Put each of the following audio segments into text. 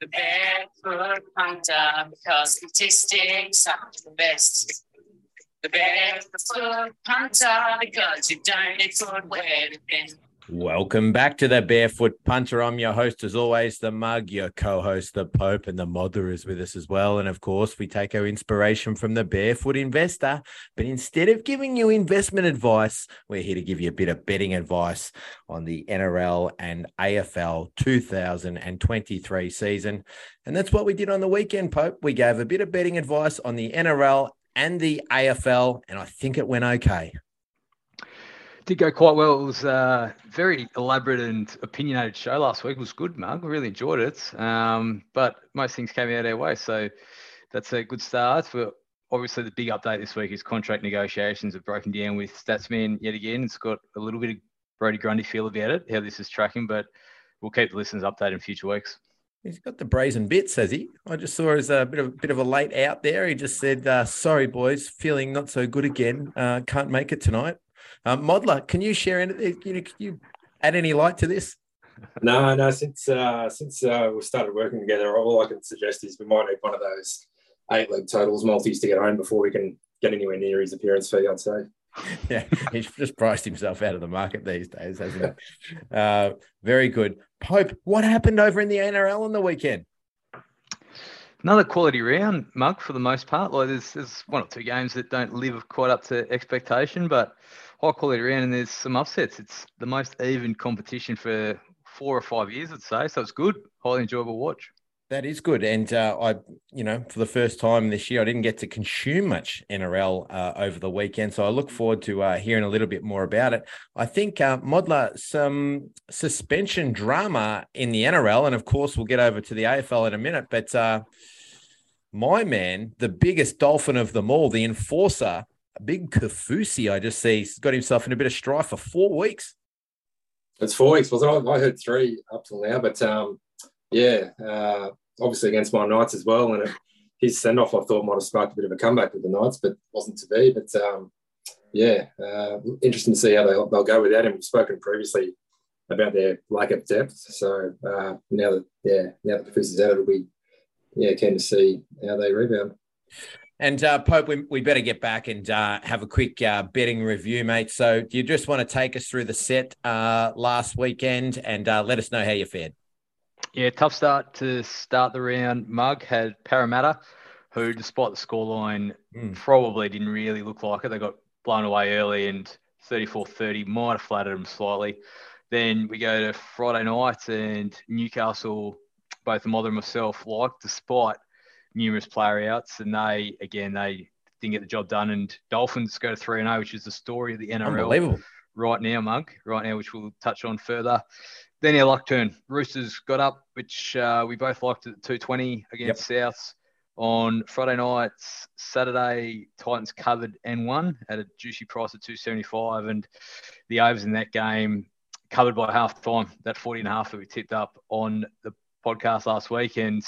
The barefoot punter, because statistics are the best. The barefoot punter, because you don't footwear to bend. Welcome back to the Barefoot Punter. I'm your host, as always, the Mug, your co host, the Pope, and the Mother is with us as well. And of course, we take our inspiration from the Barefoot Investor. But instead of giving you investment advice, we're here to give you a bit of betting advice on the NRL and AFL 2023 season. And that's what we did on the weekend, Pope. We gave a bit of betting advice on the NRL and the AFL, and I think it went okay did go quite well. It was a very elaborate and opinionated show last week. It was good. I really enjoyed it. Um, but most things came out our way. So that's a good start. But obviously, the big update this week is contract negotiations have broken down with Statsman yet again. It's got a little bit of Brodie Grundy feel about it, how this is tracking. But we'll keep the listeners updated in future weeks. He's got the brazen bits, has he? I just saw as a bit of a bit of a late out there. He just said, uh, "Sorry, boys, feeling not so good again. Uh, can't make it tonight." Um, Modler, can you share any? You know, can you add any light to this? No, no. Since uh, since uh, we started working together, all I can suggest is we might need one of those eight leg totals multis to get home before we can get anywhere near his appearance fee. I'd say. yeah, he's just priced himself out of the market these days, hasn't he? Uh, very good. Pope, what happened over in the NRL on the weekend? Another quality round, Mug, for the most part. Like there's, there's one or two games that don't live quite up to expectation, but high quality round and there's some upsets. It's the most even competition for four or five years, I'd say. So it's good, highly enjoyable watch. That is good, and uh, I, you know, for the first time this year, I didn't get to consume much NRL uh, over the weekend, so I look forward to uh, hearing a little bit more about it. I think uh, Modler, some suspension drama in the NRL, and of course, we'll get over to the AFL in a minute. But uh, my man, the biggest dolphin of them all, the enforcer, big Kaufusi, I just see, he's got himself in a bit of strife for four weeks. It's four weeks. Well, I heard three up till now, but um, yeah, uh, obviously against my Knights as well. And it, his send off, I thought, might have sparked a bit of a comeback with the Knights, but wasn't to be. But um, yeah, uh, interesting to see how they'll, they'll go without him. We've spoken previously about their lack of depth. So uh, now that yeah, now that Kaufusi's out, it'll be yeah, keen to see how they rebound. And uh, Pope, we, we better get back and uh, have a quick uh, betting review, mate. So, do you just want to take us through the set uh, last weekend and uh, let us know how you fared? Yeah, tough start to start the round. Mug had Parramatta, who, despite the scoreline, mm. probably didn't really look like it. They got blown away early and 34 30 might have flattered them slightly. Then we go to Friday night and Newcastle, both the mother and myself, like, despite numerous player outs, and they again they didn't get the job done. And Dolphins go to three and zero, oh, which is the story of the NRL right now, Mug. Right now, which we'll touch on further. Then our luck turn. Roosters got up, which uh, we both liked at 220 against yep. Souths on Friday nights. Saturday, Titans covered and won at a juicy price of 275. And the overs in that game covered by half time, that 40 and a half that we tipped up on the podcast last week. And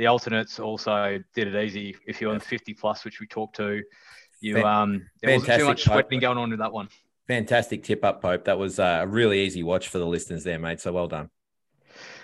the alternates also did it easy. If you're on 50 plus, which we talked to, you um, there wasn't too much sweating going on with that one. Fantastic tip up, Pope. That was a really easy watch for the listeners there, mate. So well done.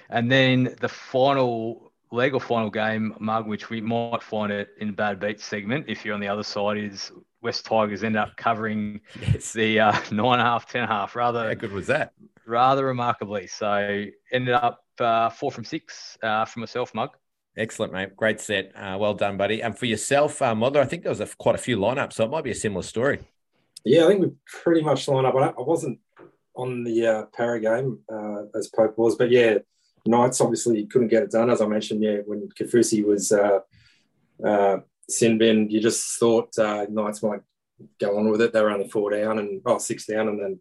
And then the final leg or final game, Mug, which we might find it in bad beat segment if you're on the other side, is West Tigers end up covering yes. the uh, nine and a half, ten and a half. Rather, how good was that? Rather remarkably. So ended up uh, four from six uh, for myself, Mug. Excellent, mate. Great set. Uh, well done, buddy. And for yourself, uh, Modler, I think there was a, quite a few lineups, so it might be a similar story. Yeah, I think we pretty much lined up. I, I wasn't on the uh, para game uh, as Pope was, but yeah, Knights obviously couldn't get it done. As I mentioned, yeah, when Kaufusi was uh, uh, sin bin, you just thought uh, Knights might go on with it. They were only four down and oh, six down, and then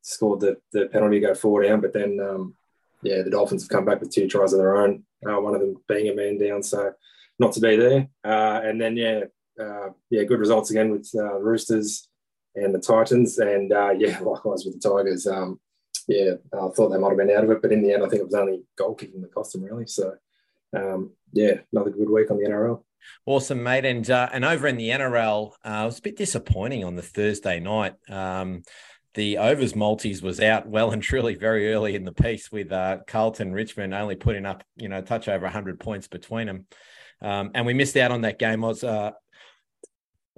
scored the, the penalty to go four down. But then, um, yeah, the Dolphins have come back with two tries of their own uh, one of them being a man down. So not to be there. Uh, and then, yeah, uh, yeah, good results again with uh, Roosters and the Titans. And uh, yeah, likewise with the Tigers. Um, yeah, I thought they might have been out of it, but in the end, I think it was only goal kicking that cost them, really. So, um, yeah, another good week on the NRL. Awesome, mate. And uh, and over in the NRL, uh, it was a bit disappointing on the Thursday night. Um, the overs multis was out well and truly very early in the piece with uh, Carlton Richmond only putting up you know touch over 100 points between them um, and we missed out on that game. I was uh,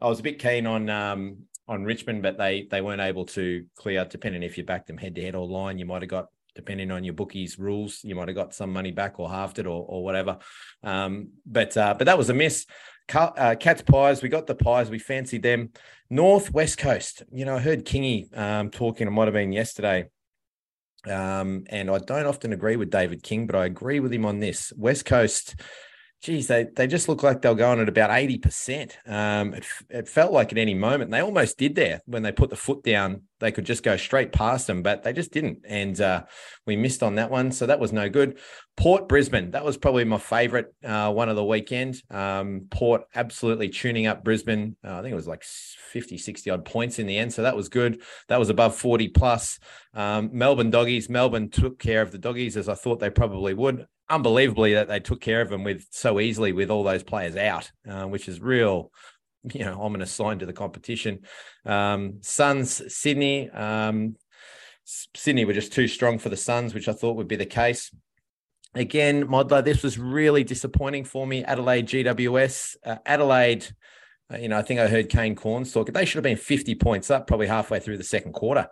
I was a bit keen on um, on Richmond but they they weren't able to clear depending if you backed them head to head or line you might have got depending on your bookies rules you might have got some money back or halved it or, or whatever. Um, but uh, but that was a miss uh, Cats Pies, we got the Pies, we fancied them. North West Coast, you know, I heard Kingy um, talking, it might have been yesterday. Um, and I don't often agree with David King, but I agree with him on this. West Coast geez, they, they just look like they're going at about 80%. Um, it, it, felt like at any moment, they almost did there when they put the foot down, they could just go straight past them, but they just didn't. And uh, we missed on that one. So that was no good. Port Brisbane, that was probably my favorite uh, one of the weekend. Um, Port absolutely tuning up Brisbane. Uh, I think it was like 50, 60 odd points in the end. So that was good. That was above 40 plus. Um, Melbourne doggies, Melbourne took care of the doggies as I thought they probably would unbelievably that they took care of him with so easily with all those players out, uh, which is real, you know, ominous sign to the competition. Um, Suns, Sydney, um, Sydney were just too strong for the Suns, which I thought would be the case. Again, Modler, this was really disappointing for me. Adelaide GWS, uh, Adelaide. Uh, you know, I think I heard Kane Cornes talk. They should have been 50 points up probably halfway through the second quarter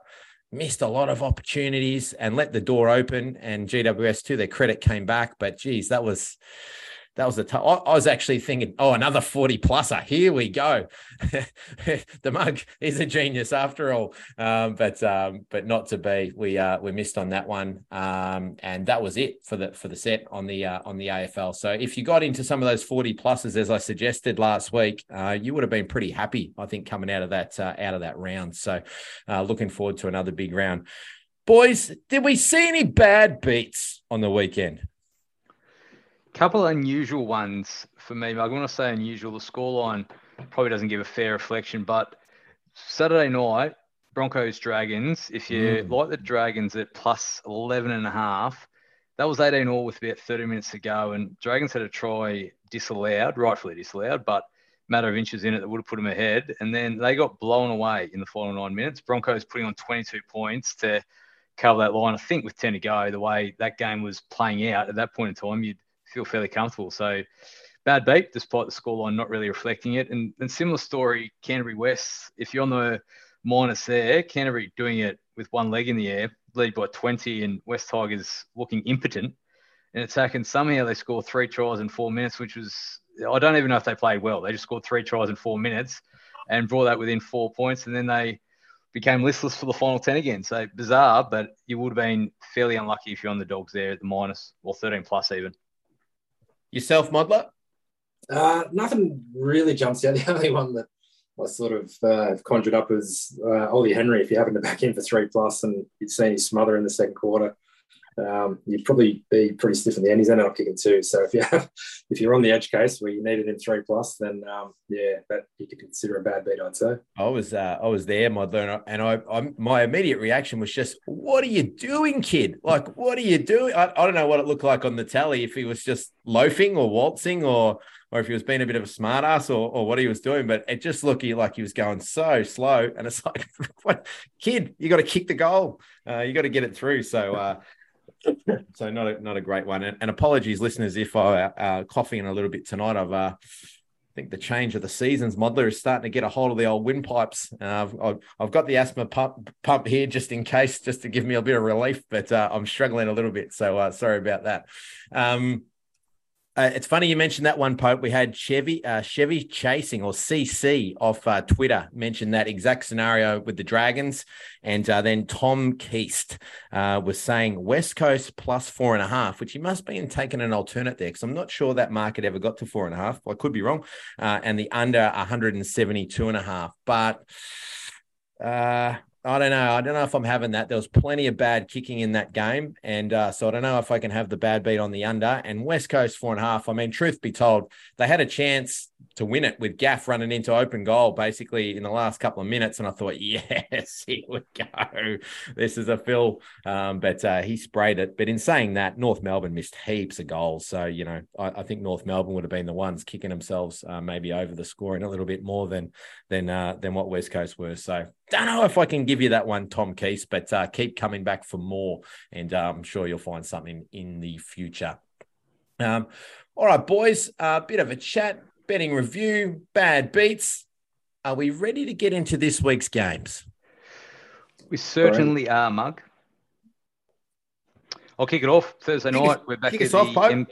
missed a lot of opportunities and let the door open. And GWS, to their credit, came back. But geez, that was that was the time I was actually thinking, oh, another 40 pluser. Here we go. the mug is a genius after all. Um, but um, but not to be. We uh, we missed on that one. Um, and that was it for the for the set on the uh, on the AFL. So if you got into some of those 40 pluses as I suggested last week, uh, you would have been pretty happy, I think, coming out of that uh, out of that round. So uh, looking forward to another big round. Boys, did we see any bad beats on the weekend? Couple unusual ones for me. I want to say unusual. The scoreline probably doesn't give a fair reflection, but Saturday night, Broncos Dragons. If you mm. like the Dragons at plus 11 and a half, that was 18 all with about 30 minutes to go. And Dragons had a try disallowed, rightfully disallowed, but matter of inches in it that would have put them ahead. And then they got blown away in the final nine minutes. Broncos putting on 22 points to cover that line. I think with 10 to go, the way that game was playing out at that point in time, you'd feel fairly comfortable. So bad beat, despite the scoreline not really reflecting it. And, and similar story, Canterbury West. If you're on the minus there, Canterbury doing it with one leg in the air, lead by 20, and West Tigers looking impotent and attacking. Somehow they score three tries in four minutes, which was I don't even know if they played well. They just scored three tries in four minutes and brought that within four points, and then they became listless for the final 10 again. So bizarre, but you would have been fairly unlucky if you're on the dogs there at the minus or 13 plus even. Yourself, Modler? Uh, nothing really jumps out. The only one that I sort of uh, conjured up was uh, Ollie Henry. If you happen to back in for three plus and you'd seen his smother in the second quarter, um, you'd probably be pretty stiff in the end. He's ended up kicking two. So if you have, if you're on the edge case where you needed him three plus, then um, yeah, that you could consider a bad beat. I'd say. I was uh, I was there, my learner, and I, I my immediate reaction was just, "What are you doing, kid? Like, what are you doing?" I, I don't know what it looked like on the tally. If he was just loafing or waltzing or or if he was being a bit of a smartass or, or what he was doing, but it just looked like he was going so slow. And it's like, what, kid, you got to kick the goal. Uh, you got to get it through. So, uh, so not a, not a great one. And, and apologies, listeners, if I uh, coughing a little bit tonight. I've uh, I think the change of the seasons, Modler is starting to get a hold of the old windpipes. Uh, I've, I've got the asthma pump, pump here just in case, just to give me a bit of relief, but uh, I'm struggling a little bit. So uh, sorry about that. Um, uh, it's funny you mentioned that one, Pope. We had Chevy uh, Chevy Chasing or CC off uh, Twitter mentioned that exact scenario with the Dragons, and uh, then Tom Keast uh, was saying West Coast plus four and a half, which he must be in taking an alternate there because I'm not sure that market ever got to four and a half. I could be wrong, uh, and the under 172 and a half, but. I don't know. I don't know if I'm having that. There was plenty of bad kicking in that game, and uh, so I don't know if I can have the bad beat on the under. And West Coast four and a half. I mean, truth be told, they had a chance to win it with Gaff running into open goal basically in the last couple of minutes, and I thought, yes, here we go. This is a fill, um, but uh, he sprayed it. But in saying that, North Melbourne missed heaps of goals, so you know I, I think North Melbourne would have been the ones kicking themselves uh, maybe over the scoring a little bit more than than uh, than what West Coast were. So don't know if I can give you that one, Tom Keese, but uh, keep coming back for more, and uh, I'm sure you'll find something in the future. Um, all right, boys, a uh, bit of a chat, betting review, bad beats. Are we ready to get into this week's games? We certainly are, Mug. I'll kick it off Thursday kick night. Us, we're back at the off, M-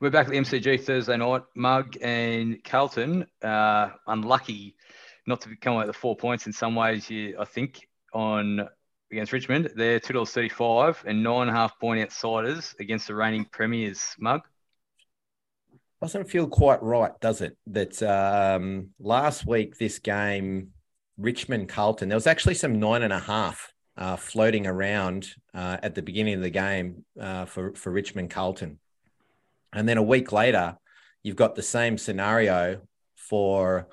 we're back at the MCG Thursday night. Mug and Carlton, uh, unlucky not to come out the four points in some ways. You, I think, on against Richmond, they're two dollars thirty-five and nine and a half point outsiders against the reigning premiers. Mug doesn't feel quite right, does it? That um, last week this game, Richmond Carlton, there was actually some nine and a half uh, floating around uh, at the beginning of the game uh, for for Richmond Carlton, and then a week later, you've got the same scenario for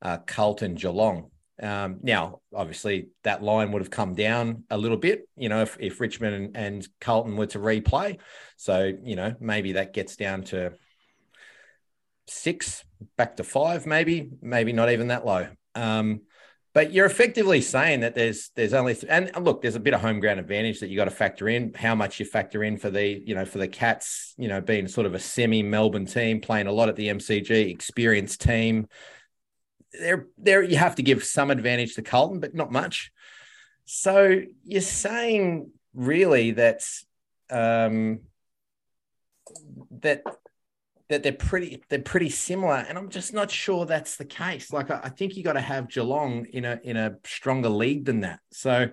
uh, Carlton Geelong. Um, now, obviously, that line would have come down a little bit, you know, if, if Richmond and, and Carlton were to replay. So, you know, maybe that gets down to six, back to five, maybe, maybe not even that low. Um, but you're effectively saying that there's there's only th- and look, there's a bit of home ground advantage that you got to factor in. How much you factor in for the you know for the Cats, you know, being sort of a semi Melbourne team, playing a lot at the MCG, experienced team there there you have to give some advantage to Carlton, but not much. So you're saying really that um, that that they're pretty they're pretty similar, and I'm just not sure that's the case. Like I, I think you got to have Geelong in a in a stronger league than that. So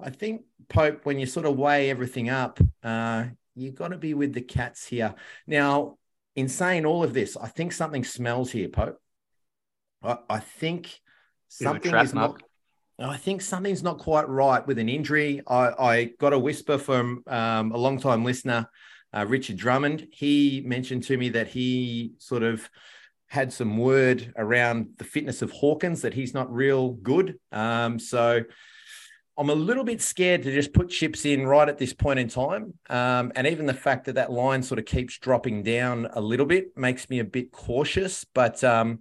I think Pope, when you sort of weigh everything up, uh, you got to be with the Cats here. Now, in saying all of this, I think something smells here, Pope. I, I think something is not. I think something's not quite right with an injury. I, I got a whisper from um, a long-time listener, uh, Richard Drummond. He mentioned to me that he sort of had some word around the fitness of Hawkins that he's not real good. Um, so I'm a little bit scared to just put chips in right at this point in time. Um, and even the fact that that line sort of keeps dropping down a little bit makes me a bit cautious. But um,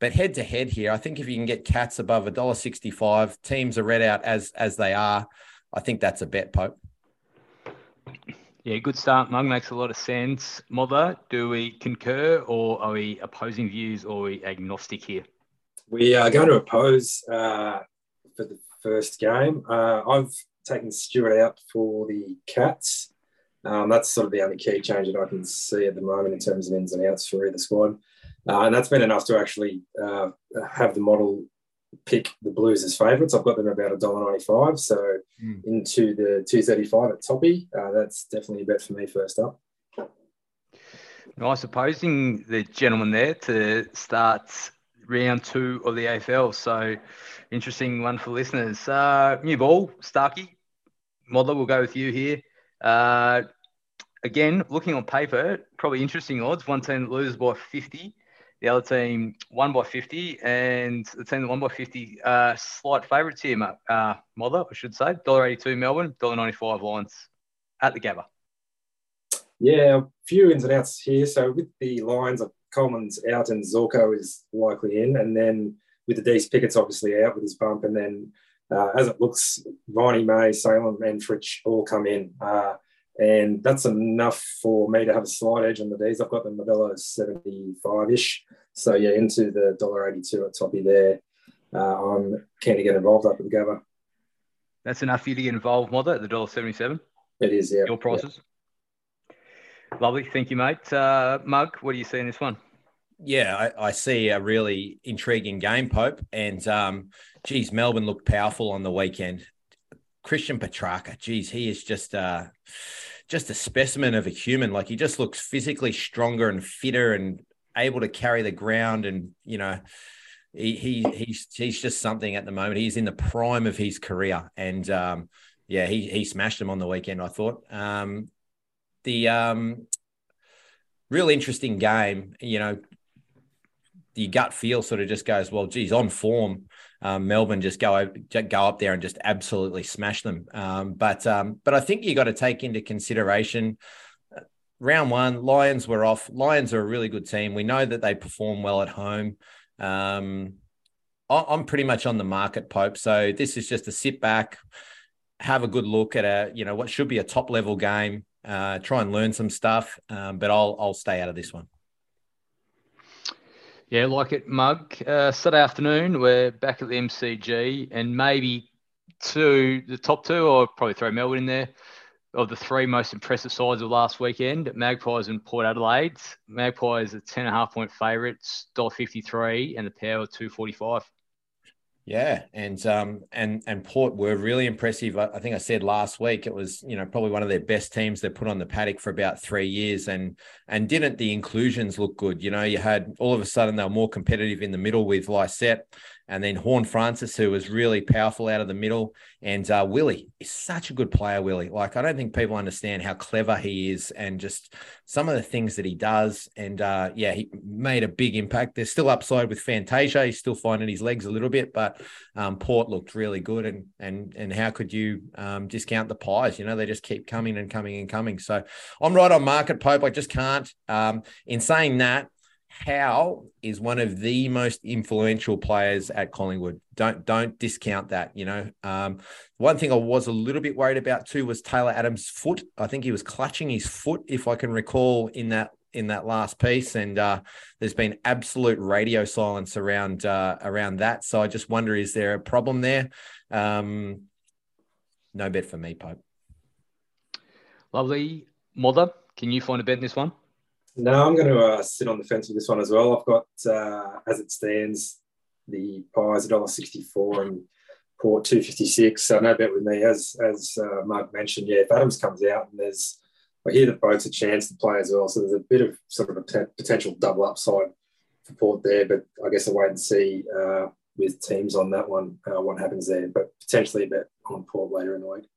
but head to head here, I think if you can get cats above a dollar sixty-five, teams are read out as as they are. I think that's a bet, Pope. Yeah, good start, Mug. Makes a lot of sense. Mother, do we concur or are we opposing views or are we agnostic here? We are going to oppose uh, for the first game. Uh, I've taken Stewart out for the Cats. Um, that's sort of the only key change that I can see at the moment in terms of ins and outs for either squad. Uh, and that's been enough to actually uh, have the model pick the Blues as favourites. I've got them about $1.95. So mm. into the 235 at Toppy. Uh, that's definitely a bet for me first up. Nice opposing the gentleman there to start round two of the AFL. So interesting one for listeners. Uh, new ball, Starkey. Modler, we'll go with you here. Uh, again, looking on paper, probably interesting odds. One team loses by 50 the other team won by 50, and the team that won by 50, uh, slight favourites here, uh, Mother, I should say. $1.82 Melbourne, $1.95 Lions at the Gabba. Yeah, a few ins and outs here. So with the Lions, Coleman's out and Zorko is likely in. And then with the Dees Pickett's obviously out with his bump. And then uh, as it looks, Viney, May, Salem, and Fritsch all come in. Uh, and that's enough for me to have a slight edge on the D's. I've got the Modelo 75 ish. So, yeah, into the $1.82 at toppy there. Uh, I'm keen to get involved up at the Gabba. That's enough for you to get involved, Mother, at the $1.77? It is, yeah. Your prices? Yeah. Lovely. Thank you, mate. Uh, Mug, what do you see in this one? Yeah, I, I, see a really intriguing game, Pope. And, um, geez, Melbourne looked powerful on the weekend. Christian Petracca, geez, he is just uh, just a specimen of a human. Like he just looks physically stronger and fitter and able to carry the ground. And you know, he, he he's he's just something at the moment. He's in the prime of his career, and um, yeah, he he smashed him on the weekend. I thought um, the um, real interesting game. You know, the gut feel sort of just goes, well, geez, on form um, Melbourne just go go up there and just absolutely smash them. Um, but um, but I think you got to take into consideration uh, round one. Lions were off. Lions are a really good team. We know that they perform well at home. Um, I'm pretty much on the market, Pope. So this is just a sit back, have a good look at a you know what should be a top level game. Uh, try and learn some stuff, um, but I'll I'll stay out of this one. Yeah, like it, Mug. Uh, Saturday afternoon, we're back at the MCG, and maybe two, the top two, or probably throw Melbourne in there, of the three most impressive sides of last weekend, Magpies and Port Adelaide. Magpies are 10.5 point favourites, $1.53, and the power 245. Yeah, and um and and Port were really impressive. I, think I said last week it was you know probably one of their best teams they put on the paddock for about three years, and and didn't the inclusions look good? You know, you had all of a sudden they were more competitive in the middle with Lycett, and then Horne-Francis, who was really powerful out of the middle, and uh, Willie is such a good player. Willie, like I don't think people understand how clever he is, and just some of the things that he does. And uh, yeah, he made a big impact. There's still upside with Fantasia. He's still finding his legs a little bit, but um, Port looked really good. And and and how could you um, discount the pies? You know, they just keep coming and coming and coming. So I'm right on market, Pope. I just can't. Um, in saying that, Howe is one of the most influential players at Collingwood. Don't don't discount that. You know, um, one thing I was a little bit worried about too was Taylor Adams' foot. I think he was clutching his foot, if I can recall, in that in that last piece. And uh, there's been absolute radio silence around uh, around that. So I just wonder, is there a problem there? Um, no bet for me, Pope. Lovely, mother. Can you find a bet in this one? No, I'm going to uh, sit on the fence with this one as well. I've got, uh, as it stands, the Pies $1.64 and Port 256. So no bet with me. As as uh, Mark mentioned, yeah, if Adams comes out and there's, I hear that Boak's a chance to play as well. So there's a bit of sort of a potential double upside for Port there. But I guess I'll wait and see uh, with teams on that one uh, what happens there. But potentially a bet on Port later in the week.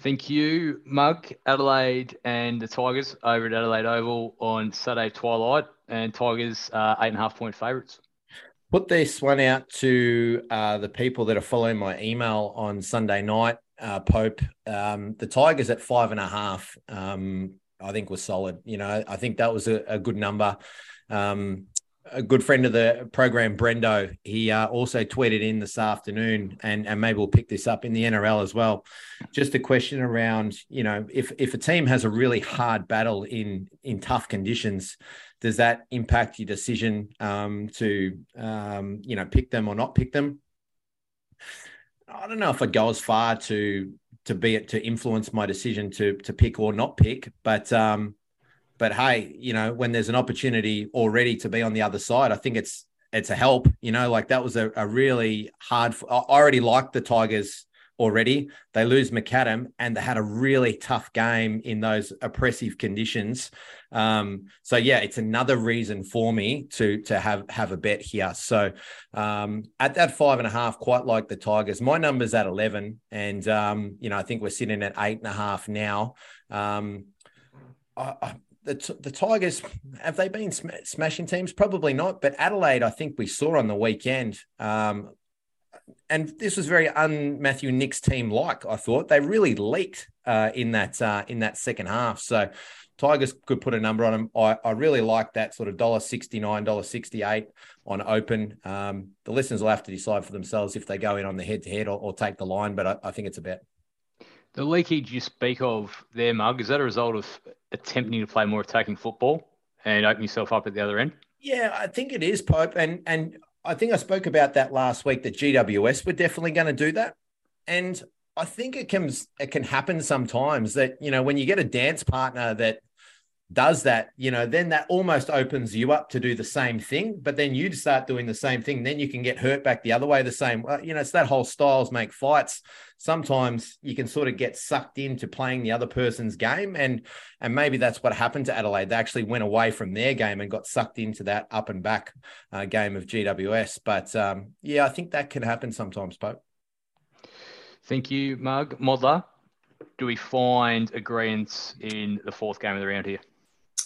Thank you, Mug. Adelaide and the Tigers over at Adelaide Oval on Saturday twilight, and Tigers uh, eight and a half point favourites. Put this one out to uh, the people that are following my email on Sunday night. Uh, Pope, um, the Tigers at five and a half, um, I think was solid. You know, I think that was a, a good number. Um, a good friend of the program, Brendo, he uh, also tweeted in this afternoon, and, and maybe we'll pick this up in the NRL as well. Just a question around, you know, if if a team has a really hard battle in in tough conditions, does that impact your decision um, to, um, you know, pick them or not pick them? I don't know if I'd go as far to to be it to influence my decision to to pick or not pick, but um, but hey, you know, when there's an opportunity already to be on the other side, I think it's it's a help. You know, like that was a, a really hard. I already liked the Tigers already. They lose McAdam, and they had a really tough game in those oppressive conditions. Um, so yeah, it's another reason for me to to have have a bet here. So um, at that five and a half, quite like the Tigers. My number's at eleven, and um, you know I think we're sitting at eight and a half now. Um, I, the, the Tigers have they been sm- smashing teams? Probably not, but Adelaide, I think we saw on the weekend. Um, and this was very un Matthew Nicks team like. I thought they really leaked uh, in that uh, in that second half. So Tigers could put a number on them. I, I really like that sort of dollar sixty nine, dollar sixty eight on open. Um, the listeners will have to decide for themselves if they go in on the head to head or take the line, but I, I think it's a bet. The leakage you speak of there, Mug, is that a result of attempting to play more attacking football and open yourself up at the other end? Yeah, I think it is, Pope. And and I think I spoke about that last week that GWS were definitely going to do that. And I think it can it can happen sometimes that, you know, when you get a dance partner that does that, you know, then that almost opens you up to do the same thing. But then you start doing the same thing, then you can get hurt back the other way the same. You know, it's that whole styles make fights. Sometimes you can sort of get sucked into playing the other person's game, and and maybe that's what happened to Adelaide. They actually went away from their game and got sucked into that up and back uh, game of GWS. But um, yeah, I think that can happen sometimes, Pope. Thank you, Mug Modler. Do we find agreements in the fourth game of the round here?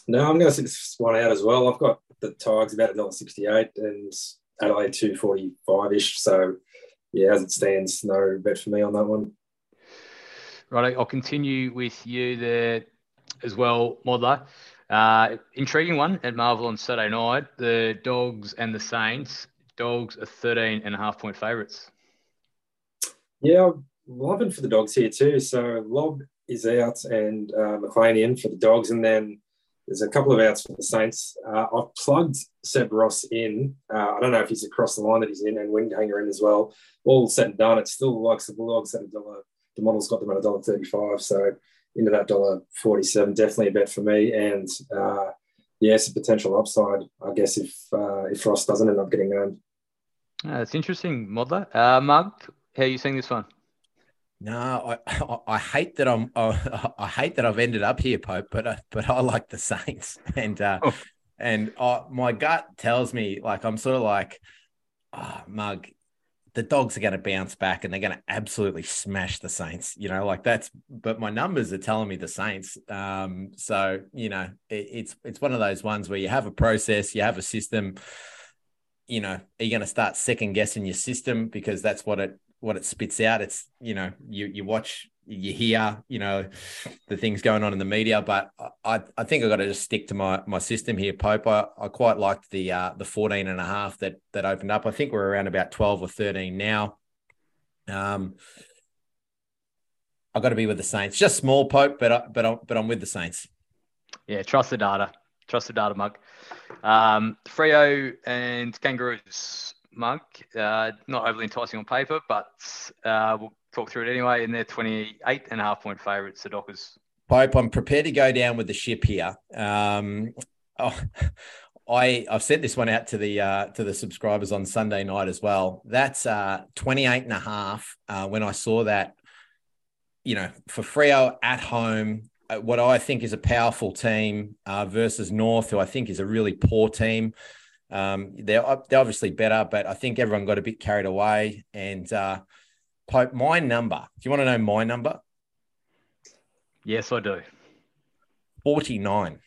No, I'm going to sit this one out as well. I've got the Tigers about $1.68 and Adelaide 245 ish. So, yeah, as it stands, no bet for me on that one. Right, I'll continue with you there as well, Modler. Uh, intriguing one at Marvel on Saturday night. The Dogs and the Saints. Dogs are 13 and a half point favourites. Yeah, I'm loving for the dogs here too. So Lobb is out and uh, McLean in for the dogs. And then there's a couple of outs for the Saints. Uh, I've plugged Seb Ross in. Uh, I don't know if he's across the line that he's in and Windhager in as well. All said and done, it's still the likes the Bulldogs at a dollar. The model's got them at a dollar thirty-five. So into that dollar forty-seven, definitely a bet for me. And uh, yes, a potential upside, I guess, if uh, if Ross doesn't end up getting owned. Uh, that's interesting, Modler. Uh, Mug, how are you seeing this one? No, I, I hate that I'm I, I hate that I've ended up here, Pope. But uh, but I like the Saints, and uh, oh. and uh, my gut tells me like I'm sort of like, oh, Mug, the dogs are going to bounce back and they're going to absolutely smash the Saints. You know, like that's. But my numbers are telling me the Saints. Um, so you know, it, it's it's one of those ones where you have a process, you have a system. You know, are you going to start second guessing your system because that's what it what it spits out. It's you know you you watch you hear you know the things going on in the media, but I I think I got to just stick to my my system here, Pope. I, I quite liked the uh, the 14 and a half that that opened up. I think we're around about 12 or 13 now. Um, I've got to be with the Saints. Just small, Pope, but I, but I'm, but I'm with the Saints. Yeah, trust the data. Trust the data, mug. Um, Freo and Kangaroos mug. Uh, not overly enticing on paper, but uh, we'll talk through it anyway. And they're 28 and a half point favourites, the Dockers. Pope, I'm prepared to go down with the ship here. Um, oh, I I've sent this one out to the uh, to the subscribers on Sunday night as well. That's uh, 28 and a half. Uh, when I saw that, you know, for Freo at home, uh, what I think is a powerful team uh, versus North, who I think is a really poor team. Um, they're they're obviously better, but I think everyone got a bit carried away. And uh, Pope, my number. Do you want to know my number? Yes, I do. Forty nine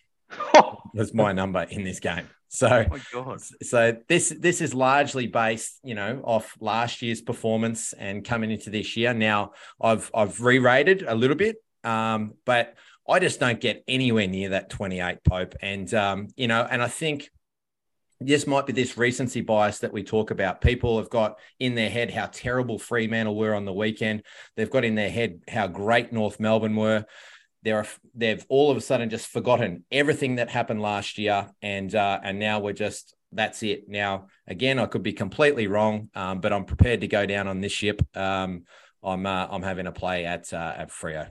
was my number in this game. So, oh so this this is largely based, you know, off last year's performance and coming into this year. Now, I've I've re-rated a little bit, um, but I just don't get anywhere near that 28 Pope, and um, you know, and I think this might be this recency bias that we talk about. People have got in their head how terrible Fremantle were on the weekend. They've got in their head how great North Melbourne were. They're, they've all of a sudden just forgotten everything that happened last year, and uh, and now we're just that's it. Now again, I could be completely wrong, um, but I'm prepared to go down on this ship. Um, I'm uh, I'm having a play at uh, at Freo.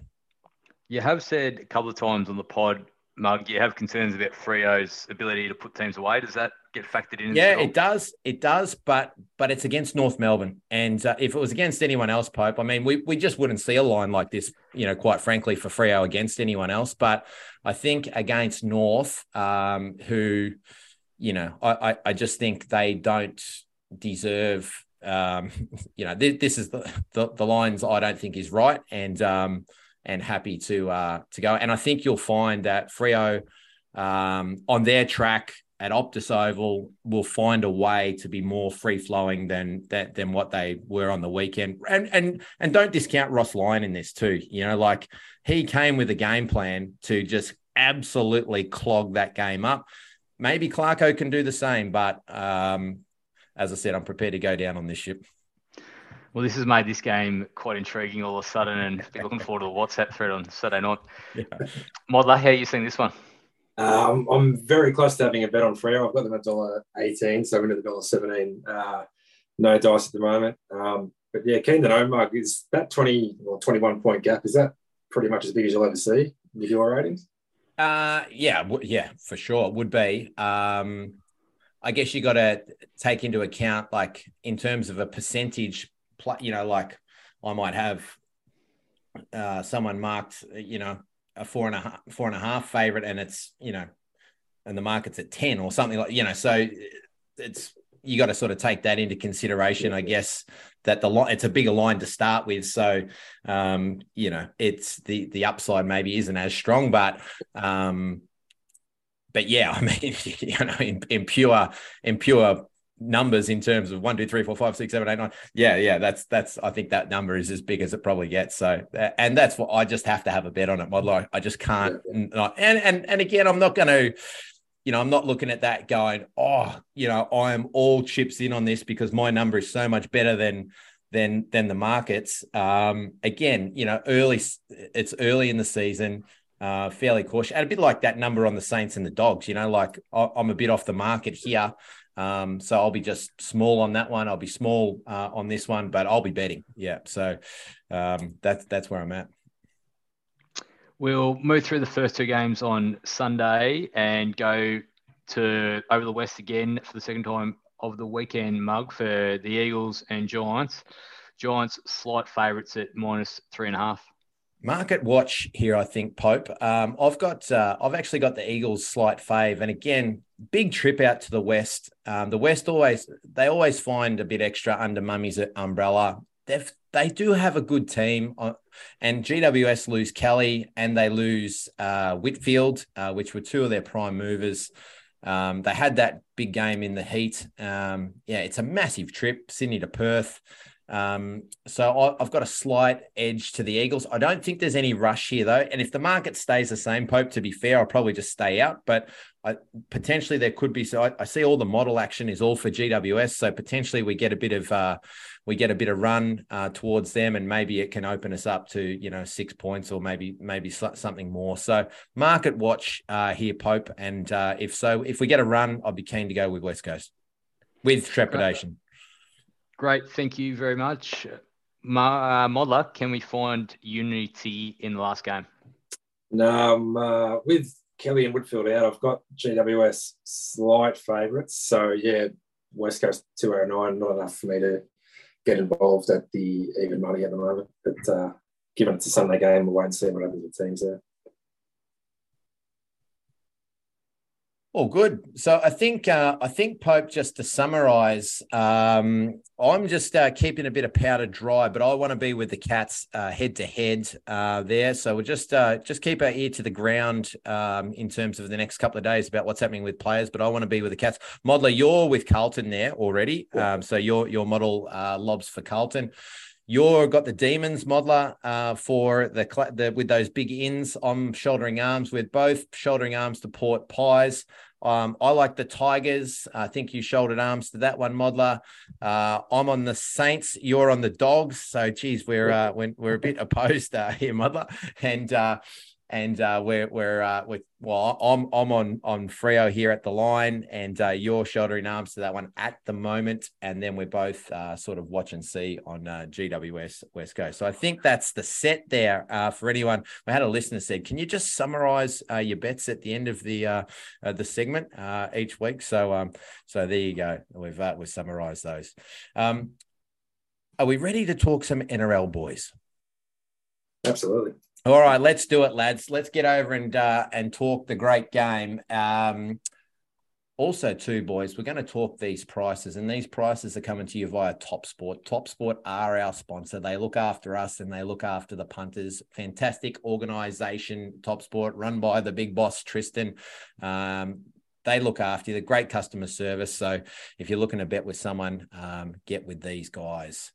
You have said a couple of times on the pod Mug, you have concerns about Freo's ability to put teams away. Does that get factored in? Yeah, it does. It does, but but it's against North Melbourne, and uh, if it was against anyone else, Pope, I mean, we we just wouldn't see a line like this, you know, quite frankly, for Freo against anyone else. But I think against North, um, who, you know, I, I, I just think they don't deserve. Um, you know, th- this is the, the the lines I don't think is right, and um, and happy to uh, to go. And I think you'll find that Freo um, on their track at Optus Oval will find a way to be more free flowing than, than than what they were on the weekend. And and and don't discount Ross Lyon in this too. You know, like he came with a game plan to just absolutely clog that game up. Maybe Clarko can do the same, but um, as I said, I'm prepared to go down on this ship. Well, this has made this game quite intriguing all of a sudden, and be looking forward to the WhatsApp thread on Saturday night. Yeah. Modler, how are you seeing this one? Um, I'm very close to having a bet on Freo. I've got them at dollar eighteen, so I'm into the dollar seventeen. Uh, no dice at the moment. Um, but yeah, keen to know, Mark, is that 20 or 21 point gap, is that pretty much as big as you'll ever see with your ratings? Uh, yeah, w- yeah, for sure. Would be. Um, I guess you got to take into account, like, in terms of a percentage you know, like I might have uh, someone marked, you know, a four and a half, four and a half favorite, and it's, you know, and the market's at 10 or something like, you know, so it's, you got to sort of take that into consideration, I guess, that the line, it's a bigger line to start with. So, um, you know, it's the, the upside maybe isn't as strong, but, um, but yeah, I mean, you know, in, in pure, in pure numbers in terms of one, two, three, four, five, six, seven, eight, nine. Yeah, yeah, that's that's. I think that number is as big as it probably gets. So, and that's what I just have to have a bet on it, Model. I just can't. Not, and and and again, I'm not going to. you know, I'm not looking at that going, oh, you know, I am all chips in on this because my number is so much better than than than the markets. Um, again, you know, early it's early in the season, uh, fairly cautious. And a bit like that number on the Saints and the Dogs, you know, like I'm a bit off the market here. Um, so I'll be just small on that one. I'll be small uh, on this one, but I'll be betting. Yeah. So um, that's that's where I'm at. We'll move through the first two games on Sunday and go to over the West again for the second time of the weekend mug for the Eagles and Giants. Giants slight favourites at minus three and a half. Market watch here, I think, Pope. Um, I've got, uh, I've actually got the Eagles slight fave, and again, big trip out to the West. Um, the West always, they always find a bit extra under Mummy's umbrella. They've, they do have a good team, uh, and GWS lose Kelly and they lose uh, Whitfield, uh, which were two of their prime movers. Um, they had that big game in the heat. Um, yeah, it's a massive trip, Sydney to Perth. Um, so I've got a slight edge to the Eagles. I don't think there's any rush here though. And if the market stays the same, Pope, to be fair, I'll probably just stay out. But I, potentially there could be. So I, I, see all the model action is all for GWS. So potentially we get a bit of uh, we get a bit of run uh, towards them, and maybe it can open us up to you know six points or maybe maybe something more. So market watch uh, here, Pope. And uh, if so, if we get a run, I'd be keen to go with West Coast with trepidation. Great, thank you very much. Ma- uh, Modler, can we find unity in the last game? Um, uh, with Kelly and Woodfield out, I've got GWS slight favourites. So, yeah, West Coast 209, not enough for me to get involved at the even money at the moment. But uh, given it's a Sunday game, wait and see what happens with teams there. Oh, good. So I think uh, I think Pope. Just to summarise, um, I'm just uh, keeping a bit of powder dry, but I want to be with the Cats head to head there. So we'll just uh, just keep our ear to the ground um, in terms of the next couple of days about what's happening with players. But I want to be with the Cats. Modler, you're with Carlton there already, um, so your your model uh, lobs for Carlton. You're got the demons modeler uh, for the, the with those big ins. I'm shouldering arms with both shouldering arms to Port Pies. Um, I like the Tigers. I think you shouldered arms to that one, Modler. Uh, I'm on the Saints. You're on the Dogs. So, geez, we're uh, we're, we're a bit opposed uh, here, Modler. And uh, and uh, we're we're uh, with well, I'm I'm on on Freo here at the line, and uh, you're shouldering arms to that one at the moment, and then we're both uh, sort of watch and see on uh, GWS West Coast. So I think that's the set there uh, for anyone. We had a listener said, "Can you just summarize uh, your bets at the end of the the segment each week?" So um, so there you go. We've we've summarized those. Um, are we ready to talk some NRL boys? Absolutely. All right, let's do it, lads. Let's get over and uh, and talk the great game. Um, also, too, boys, we're going to talk these prices, and these prices are coming to you via Top Sport. Top Sport are our sponsor. They look after us and they look after the punters. Fantastic organization, Top Sport, run by the big boss, Tristan. Um, they look after you. They're great customer service. So if you're looking to bet with someone, um, get with these guys.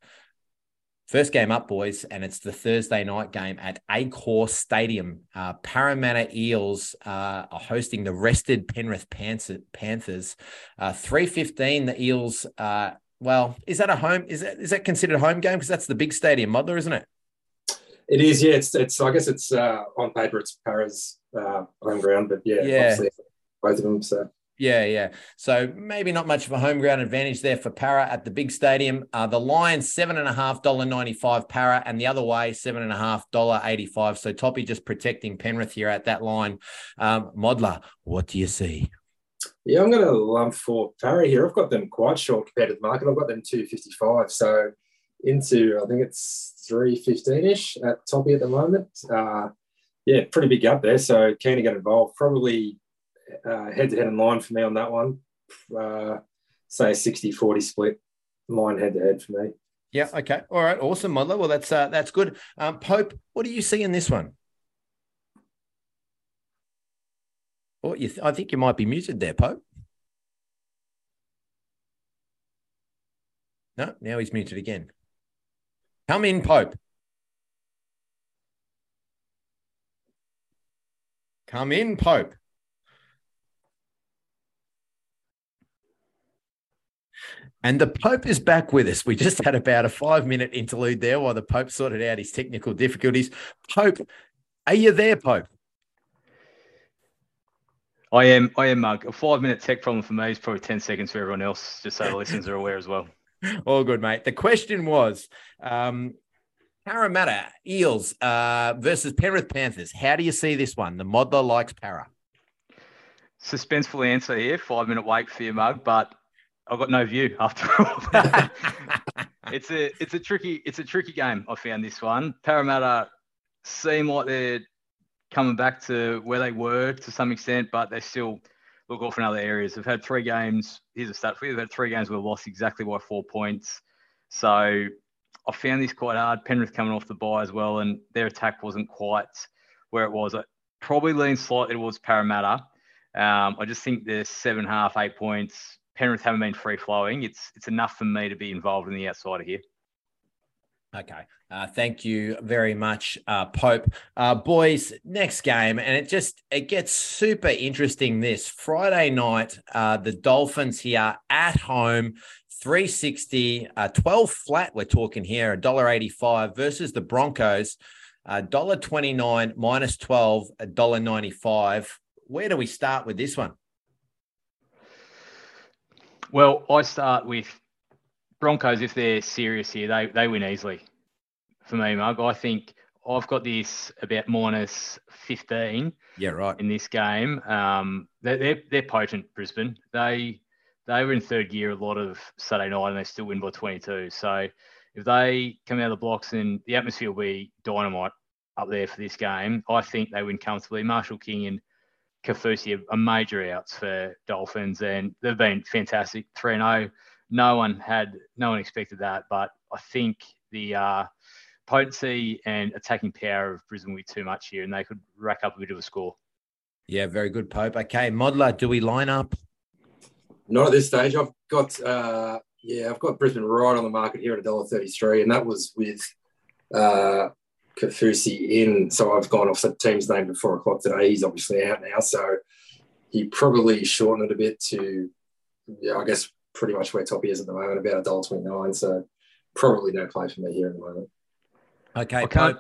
First game up, boys, and it's the Thursday night game at Accor Stadium. Uh, Parramatta Eels uh, are hosting the rested Penrith Panthers. Uh, Three fifteen. The Eels. Uh, well, is that a home? Is that is that considered a home game? Because that's the big stadium, Modler, isn't it? It is. Yeah. It's. It's. I guess it's uh, on paper. It's Para's uh, home ground, but yeah, yeah. both of them. So yeah, yeah. So maybe not much of a home ground advantage there for Para at the big stadium. Uh, the Lions seven and a half dollar ninety five Para, and the other way seven and a half dollar eighty five. So Toppy just protecting Penrith here at that line. Um, Modler, what do you see? Yeah, I'm going to lump for Para here. I've got them quite short compared to the market. I've got them two fifty five. So into I think it's three fifteen ish at Toppy at the moment. Uh, yeah, pretty big up there. So keen to get involved. Probably head to head in line for me on that one. Uh, say 60 40 split, line head to head for me. Yeah. Okay. All right. Awesome, Modler. Well, that's uh, that's good. Um, Pope, what do you see in this one? Oh, you th- I think you might be muted there, Pope. No, now he's muted again. Come in, Pope. Come in, Pope. And the Pope is back with us. We just had about a five minute interlude there while the Pope sorted out his technical difficulties. Pope, are you there, Pope? I am. I am, Mug. A five minute tech problem for me is probably 10 seconds for everyone else, just so the listeners are aware as well. All good, mate. The question was um, Parramatta Eels uh, versus Penrith Panthers. How do you see this one? The modeler likes Para. Suspenseful answer here. Five minute wait for your mug, but I've got no view after all. it's a it's a tricky it's a tricky game. I found this one. Parramatta seem like they're coming back to where they were to some extent, but they still look off in other areas. They've had three games. Here's a stat for you. They've had three games where they lost exactly by four points. So I found this quite hard. Penrith coming off the bye as well, and their attack wasn't quite where it was. It probably leans slightly towards Parramatta. Um, I just think the seven half, eight points. Penrith haven't been free flowing. It's it's enough for me to be involved in the outsider here. Okay. Uh, thank you very much, uh, Pope. Uh, boys, next game, and it just it gets super interesting. This Friday night, uh, the Dolphins here at home, 360, uh, 12 flat. We're talking here, $1.85 versus the Broncos, $1.29 minus 12, $1.95. Where do we start with this one? Well, I start with Broncos, if they're serious here, they, they win easily for me, Mug. I think I've got this about minus 15. Yeah, right. In this game. Um, they're, they're, they're potent, Brisbane. They they were in third gear a lot of Saturday night and they still win by 22. So if they come out of the blocks and the atmosphere will be dynamite up there for this game, I think they win comfortably. Marshall King and Kaufusi are major outs for Dolphins and they've been fantastic. 3 0 no one had, no one expected that. But I think the uh, potency and attacking power of Brisbane will be too much here, and they could rack up a bit of a score. Yeah, very good, Pope. Okay, Modeler, do we line up? Not at this stage. I've got, uh, yeah, I've got Brisbane right on the market here at a dollar thirty-three, and that was with uh, Kaufusi in. So I've gone off the team's name at four o'clock today. He's obviously out now, so he probably shortened it a bit to, yeah, I guess pretty much where Toppy is at the moment, about a dollar twenty-nine. So probably no play for me here at the moment. Okay, I can't,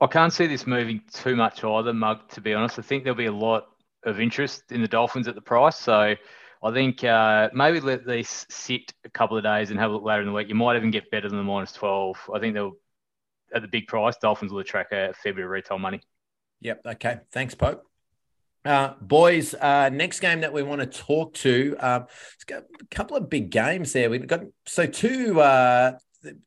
I can't see this moving too much either, Mug. To be honest, I think there'll be a lot of interest in the Dolphins at the price. So I think uh, maybe let these sit a couple of days and have a look later in the week. You might even get better than the minus twelve. I think they'll at the big price. Dolphins will attract a fair bit of retail money. Yep. Okay. Thanks, Pope. Uh, boys, uh, next game that we want to talk to, um, it's got a couple of big games there. We've got so two. Uh,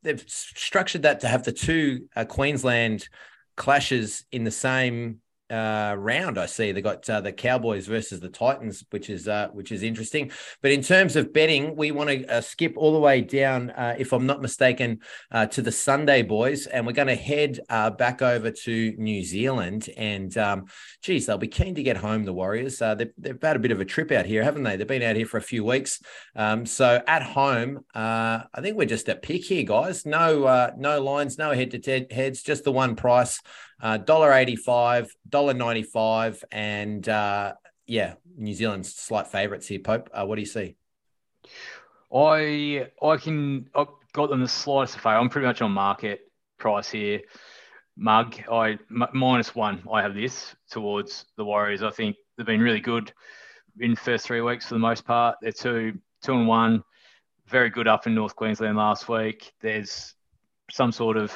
they've structured that to have the two uh, Queensland clashes in the same uh, round. I see they got uh, the Cowboys versus the Titans, which is uh, which is interesting. But in terms of betting, we want to uh, skip all the way down, uh, if I'm not mistaken, uh, to the Sunday boys, and we're going to head uh, back over to New Zealand. And um, geez, they'll be keen to get home. The Warriors. They've, they've had a bit of a trip out here, haven't they? They've been out here for a few weeks. Um, so at home, uh, I think we're just at pick here, guys. No, uh, no lines, no head to heads, just the one price. Uh, dollar eighty-five, dollar ninety-five, and uh, yeah, New Zealand's slight favourites here. Pope, uh, what do you see? I I can I've got them the slightest favour. I'm pretty much on market price here. Mug, I m- minus one. I have this towards the Warriors. I think they've been really good in the first three weeks for the most part. They're two two and one, very good up in North Queensland last week. There's some sort of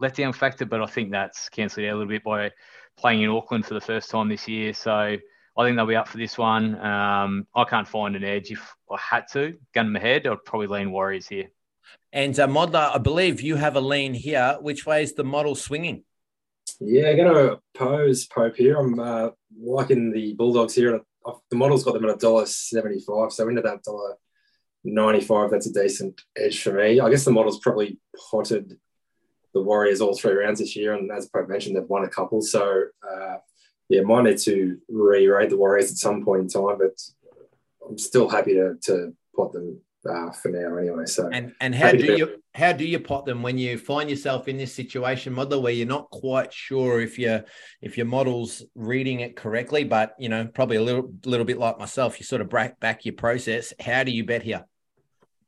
letdown factor, but I think that's cancelled out a little bit by playing in Auckland for the first time this year. So I think they'll be up for this one. Um, I can't find an edge. If I had to gun my head, I'd probably lean Warriors here. And uh, Modeler, I believe you have a lean here. Which way is the model swinging? Yeah, I'm going to pose Pope here. I'm uh, liking the Bulldogs here. The model's got them at a dollar seventy-five, so into that dollar ninety-five. That's a decent edge for me. I guess the model's probably potted the Warriors all three rounds this year, and as Pope mentioned, they've won a couple. So uh, yeah, might need to re-rate the Warriors at some point in time, but I'm still happy to to pot them uh, for now anyway. So and and how do you how do you pot them when you find yourself in this situation, model, where you're not quite sure if your if your model's reading it correctly, but you know probably a little little bit like myself, you sort of back back your process. How do you bet here?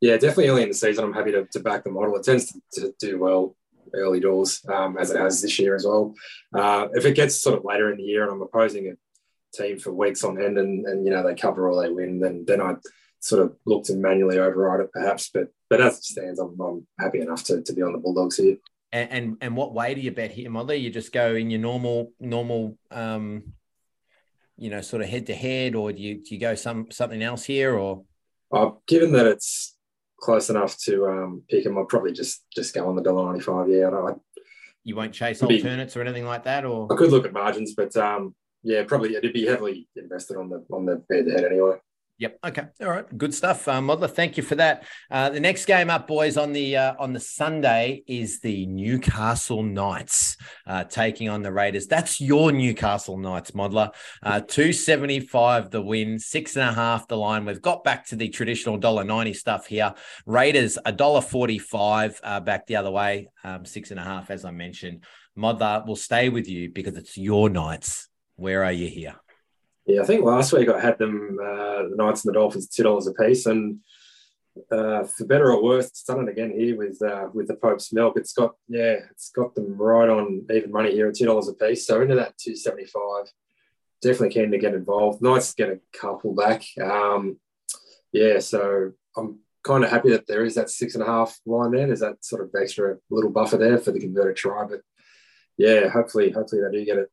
Yeah, definitely early in the season. I'm happy to, to back the model. It tends to, to do well early doors, um, as it has this year as well. Uh, if it gets sort of later in the year and I'm opposing a team for weeks on end and, and you know they cover or they win, then then I'd sort of look to manually override it perhaps. But but as it stands, I'm, I'm happy enough to, to be on the Bulldogs here. And, and, and what way do you bet here, Modeler? You just go in your normal normal um, you know, sort of head to head, or do you do you go some something else here, or? Uh, given that it's close enough to um, pick them, I'll probably just just go on the dollar ninety five. Yeah, I, you won't chase alternates be, or anything like that, or I could look at margins, but um, yeah, probably it'd be heavily invested on the on the head to head anyway. Yep. Okay. All right. Good stuff, uh, Modeler. Thank you for that. Uh, the next game up, boys, on the uh, on the Sunday is the Newcastle Knights uh, taking on the Raiders. That's your Newcastle Knights, Modeler. Uh, two seventy five the win, six and a half the line. We've got back to the traditional dollar ninety stuff here. Raiders a dollar forty five uh, back the other way, um, six and a half as I mentioned. Modeler will stay with you because it's your Knights. Where are you here? Yeah, I think last week I had them, uh, the Knights and the Dolphins, two dollars a piece, and uh, for better or worse, it's done it again here with uh, with the Pope's milk. It's got yeah, it's got them right on even money here at two dollars a piece. So into that two seventy five. Definitely keen to get involved. Knights get a couple back. Um, yeah, so I'm kind of happy that there is that six and a half line there. There's that sort of extra little buffer there for the converted try. But yeah, hopefully, hopefully they do get it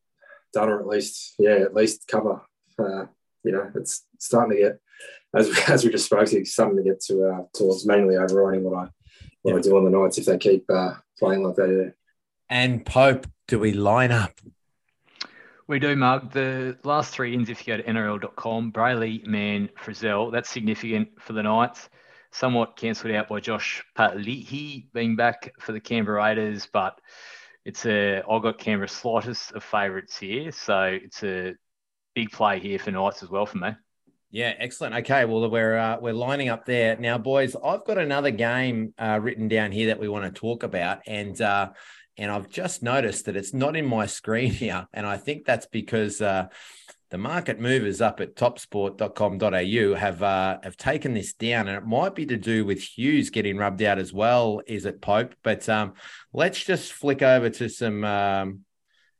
done or at least yeah, at least cover uh, you know, it's starting to get, as, as we just spoke to, starting to get to uh, towards mainly overriding what I what yeah. I do on the Knights if they keep uh, playing like that. Yeah. And Pope, do we line up? We do, Mark. The last three ins, if you go to NRL.com, Brailey, Man, Frizell, that's significant for the Knights. Somewhat cancelled out by Josh Papali'i being back for the Canberra Raiders, but it's a I've got Canberra slightest of favourites here, so it's a big play here for Knights as well for me. Yeah, excellent. Okay, well we're uh, we're lining up there now, boys. I've got another game uh, written down here that we want to talk about, and uh, and I've just noticed that it's not in my screen here, and I think that's because uh, the market movers up at topsport.com.au have uh, have taken this down, and it might be to do with Hughes getting rubbed out as well. Is it Pope? But um, let's just flick over to some. Um,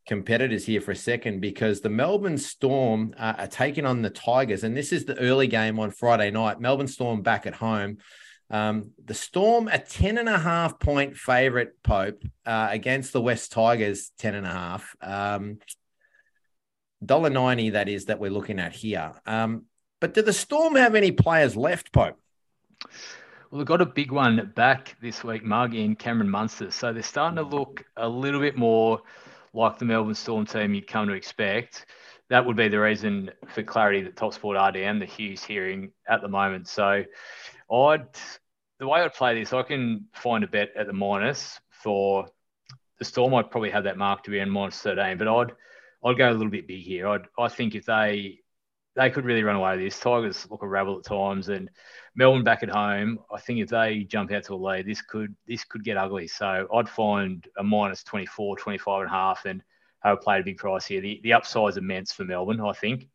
competitors here for a second because the Melbourne Storm uh, are taking on the Tigers, and this is the early game on Friday night. Melbourne Storm back at home. Um, the Storm, a 10 and a half point favorite, Pope, uh, against the West Tigers, 10 and a half. Um, $1.90, that is, that we're looking at here. Um, but do the Storm have any players left, Pope? Well, they've got a big one back this week, Mug, in Cameron Munster. So they're starting to look a little bit more like the Melbourne Storm team you'd come to expect. That would be the reason for clarity that Top Sport RDM, the Hughes hearing at the moment. So I'd the way I'd play this, I can find a bet at the minus for the Storm. I'd probably have that mark to be in minus 13, but I'd I'd go a little bit big here. I'd, I think if they they could really run away with this. Tigers look a rabble at times, and Melbourne back at home. I think if they jump out to a lead, this could this could get ugly. So I'd find a minus 24, 25 and a half, and have played a big price here. The the upside's immense for Melbourne, I think.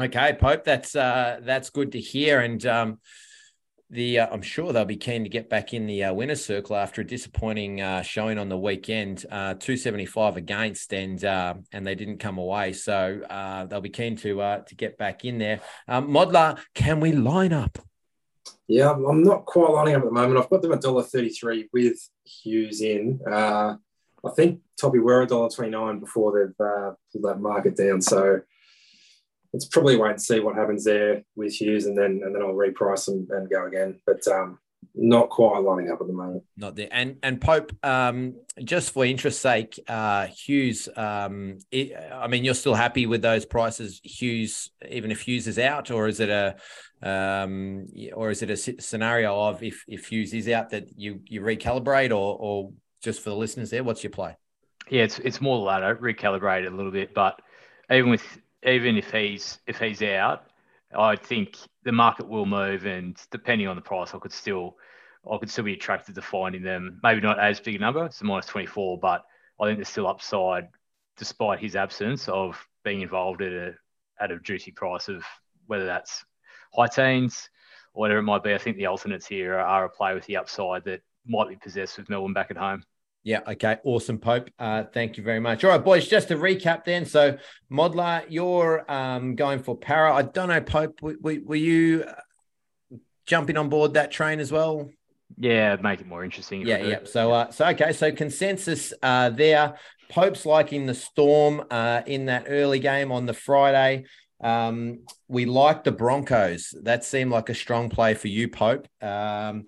Okay, Pope, that's uh, that's good to hear, and um, the uh, I'm sure they'll be keen to get back in the uh, winner's circle after a disappointing uh, showing on the weekend, uh, 275 against, and uh, and they didn't come away. So uh, they'll be keen to to get back in there. Um, Modeler, can we line up? Yeah, I'm not quite lining up at the moment. I've got them at dollar thirty three with Hughes in. I think Toppy were a dollar twenty nine before they've pulled that market down. So it's probably wait and see what happens there with Hughes, and then and then I'll reprice and, and go again. But um, not quite lining up at the moment. Not there. And and Pope, um, just for interest's sake, uh, Hughes. Um, it, I mean, you're still happy with those prices, Hughes, even if Hughes is out, or is it a, um, or is it a scenario of if if Hughes is out that you you recalibrate, or or just for the listeners there, what's your play? Yeah, it's it's more the latter, recalibrate a little bit, but even with even if he's if he's out, I think the market will move, and depending on the price, I could still I could still be attracted to finding them. Maybe not as big a number, it's a minus twenty four, but I think there's still upside despite his absence of being involved at a at a juicy price of whether that's high teens or whatever it might be. I think the alternates here are, are a play with the upside that might be possessed with Melbourne back at home. Yeah. Okay. Awesome, Pope. Uh, thank you very much. All right, boys. Just to recap, then. So, Modeler, you're um, going for Para. I don't know, Pope. Were, were you jumping on board that train as well? Yeah, make it more interesting. Yeah, yeah. So, uh, so okay. So consensus uh, there. Pope's liking the Storm uh, in that early game on the Friday. Um, we like the Broncos. That seemed like a strong play for you, Pope. Um,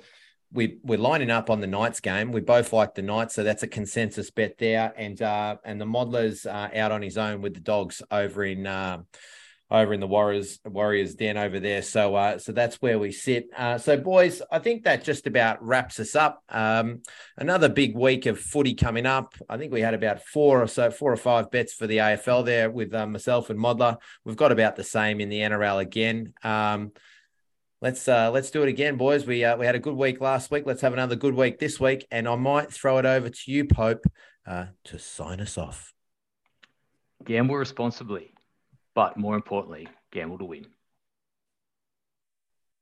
we we're lining up on the Knights game. We both like the Knights, so that's a consensus bet there. And uh, and the Modeler's uh, out on his own with the Dogs over in uh, over in the Warriors Warriors den over there. So uh, so that's where we sit. Uh, so boys, I think that just about wraps us up. Um, another big week of footy coming up. I think we had about four or so, four or five bets for the AFL there with uh, myself and Modeler. We've got about the same in the NRL again. Um, let's uh, let's do it again, boys. We uh, we had a good week last week. Let's have another good week this week, and I might throw it over to you, Pope, uh, to sign us off. Gamble responsibly, but more importantly, gamble to win.